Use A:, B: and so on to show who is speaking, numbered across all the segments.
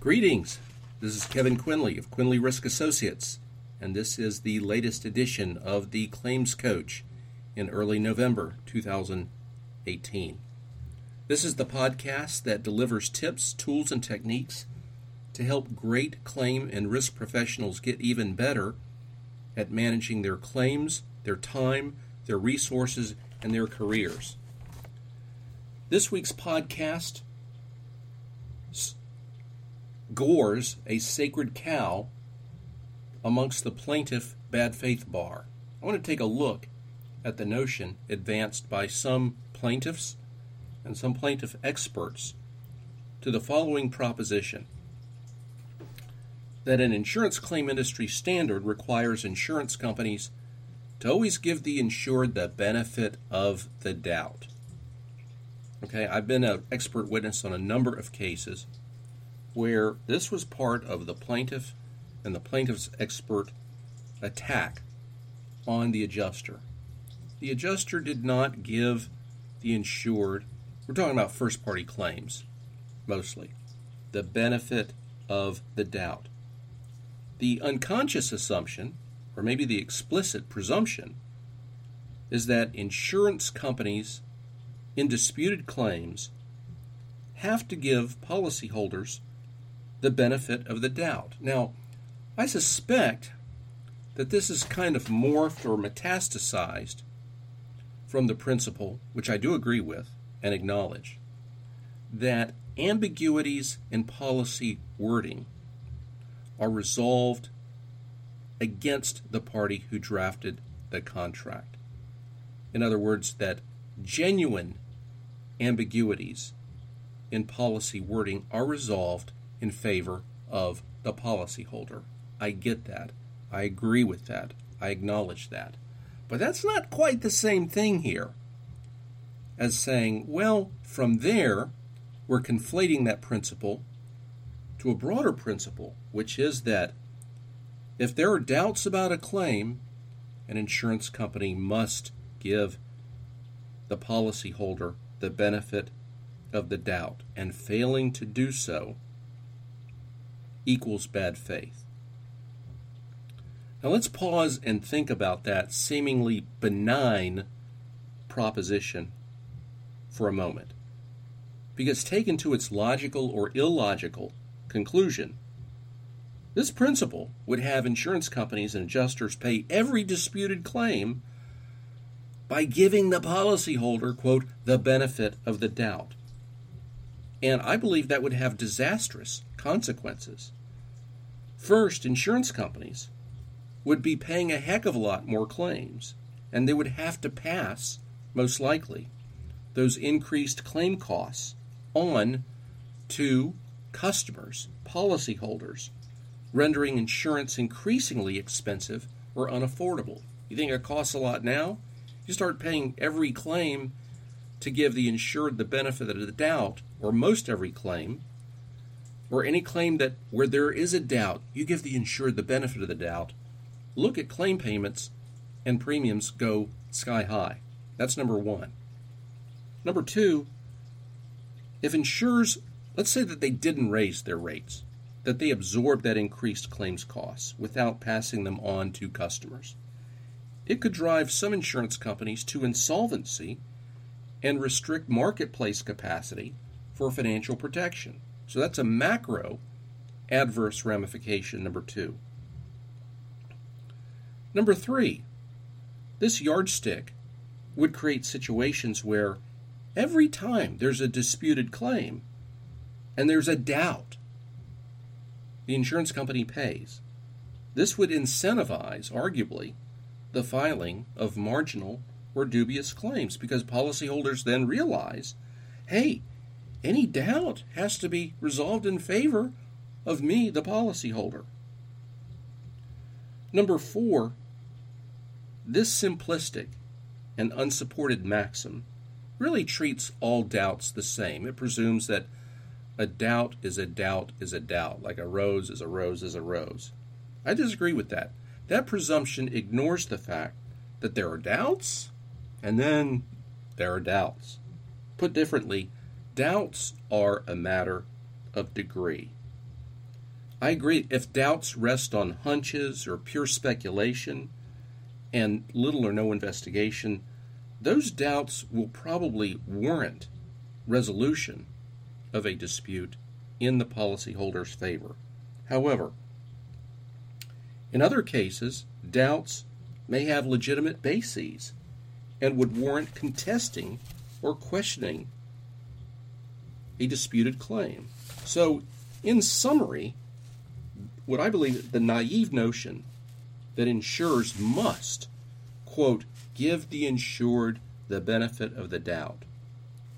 A: Greetings. This is Kevin Quinley of Quinley Risk Associates, and this is the latest edition of the Claims Coach in early November 2018. This is the podcast that delivers tips, tools, and techniques to help great claim and risk professionals get even better at managing their claims, their time, their resources, and their careers. This week's podcast gores a sacred cow amongst the plaintiff bad faith bar. I want to take a look at the notion advanced by some plaintiffs and some plaintiff experts to the following proposition that an insurance claim industry standard requires insurance companies to always give the insured the benefit of the doubt. Okay, I've been an expert witness on a number of cases where this was part of the plaintiff and the plaintiff's expert attack on the adjuster. The adjuster did not give the insured, we're talking about first party claims mostly, the benefit of the doubt. The unconscious assumption, or maybe the explicit presumption, is that insurance companies in disputed claims have to give policyholders the benefit of the doubt. Now, I suspect that this is kind of morphed or metastasized from the principle, which I do agree with and acknowledge, that ambiguities in policy wording are resolved against the party who drafted the contract. In other words, that genuine ambiguities in policy wording are resolved in favor of the policyholder. I get that. I agree with that. I acknowledge that. But that's not quite the same thing here as saying, well, from there, we're conflating that principle to a broader principle, which is that if there are doubts about a claim, an insurance company must give the policyholder the benefit of the doubt, and failing to do so equals bad faith. Now let's pause and think about that seemingly benign proposition for a moment. Because taken to its logical or illogical conclusion, this principle would have insurance companies and adjusters pay every disputed claim by giving the policyholder, quote, the benefit of the doubt. And I believe that would have disastrous consequences. First, insurance companies would be paying a heck of a lot more claims, and they would have to pass, most likely, those increased claim costs on to customers, policyholders, rendering insurance increasingly expensive or unaffordable. You think it costs a lot now? You start paying every claim to give the insured the benefit of the doubt, or most every claim, or any claim that where there is a doubt, you give the insured the benefit of the doubt, look at claim payments and premiums go sky high. That's number one. Number two, if insurers, let's say that they didn't raise their rates, that they absorbed that increased claims costs without passing them on to customers, it could drive some insurance companies to insolvency and restrict marketplace capacity for financial protection. So that's a macro adverse ramification, number two. Number three, this yardstick would create situations where every time there's a disputed claim and there's a doubt, the insurance company pays. This would incentivize, arguably, the filing of marginal or dubious claims because policyholders then realize hey, any doubt has to be resolved in favor of me, the policyholder. Number four, this simplistic and unsupported maxim really treats all doubts the same. It presumes that a doubt is a doubt is a doubt, like a rose is a rose is a rose. I disagree with that. That presumption ignores the fact that there are doubts and then there are doubts. Put differently, Doubts are a matter of degree. I agree. If doubts rest on hunches or pure speculation and little or no investigation, those doubts will probably warrant resolution of a dispute in the policyholder's favor. However, in other cases, doubts may have legitimate bases and would warrant contesting or questioning a disputed claim. So, in summary, what I believe the naive notion that insurers must, quote, give the insured the benefit of the doubt,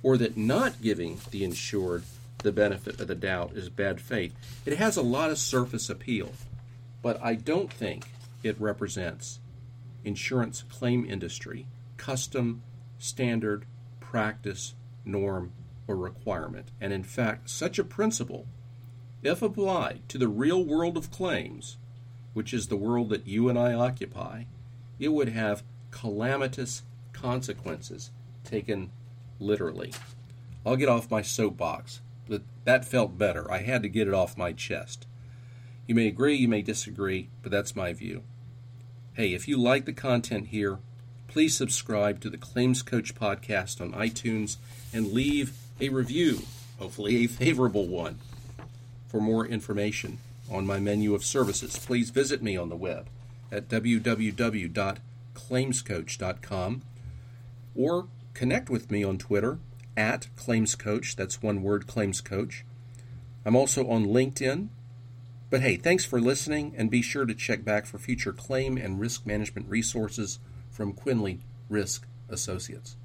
A: or that not giving the insured the benefit of the doubt is bad faith. It has a lot of surface appeal, but I don't think it represents insurance claim industry custom, standard, practice, norm, or requirement. And in fact, such a principle if applied to the real world of claims, which is the world that you and I occupy, it would have calamitous consequences taken literally. I'll get off my soapbox. But that felt better. I had to get it off my chest. You may agree, you may disagree, but that's my view. Hey, if you like the content here, please subscribe to the Claims Coach podcast on iTunes and leave a review, hopefully a favorable one. For more information on my menu of services, please visit me on the web at www.claimscoach.com or connect with me on Twitter at claimscoach. That's one word, Claims Coach. I'm also on LinkedIn. But hey, thanks for listening, and be sure to check back for future claim and risk management resources from Quinley Risk Associates.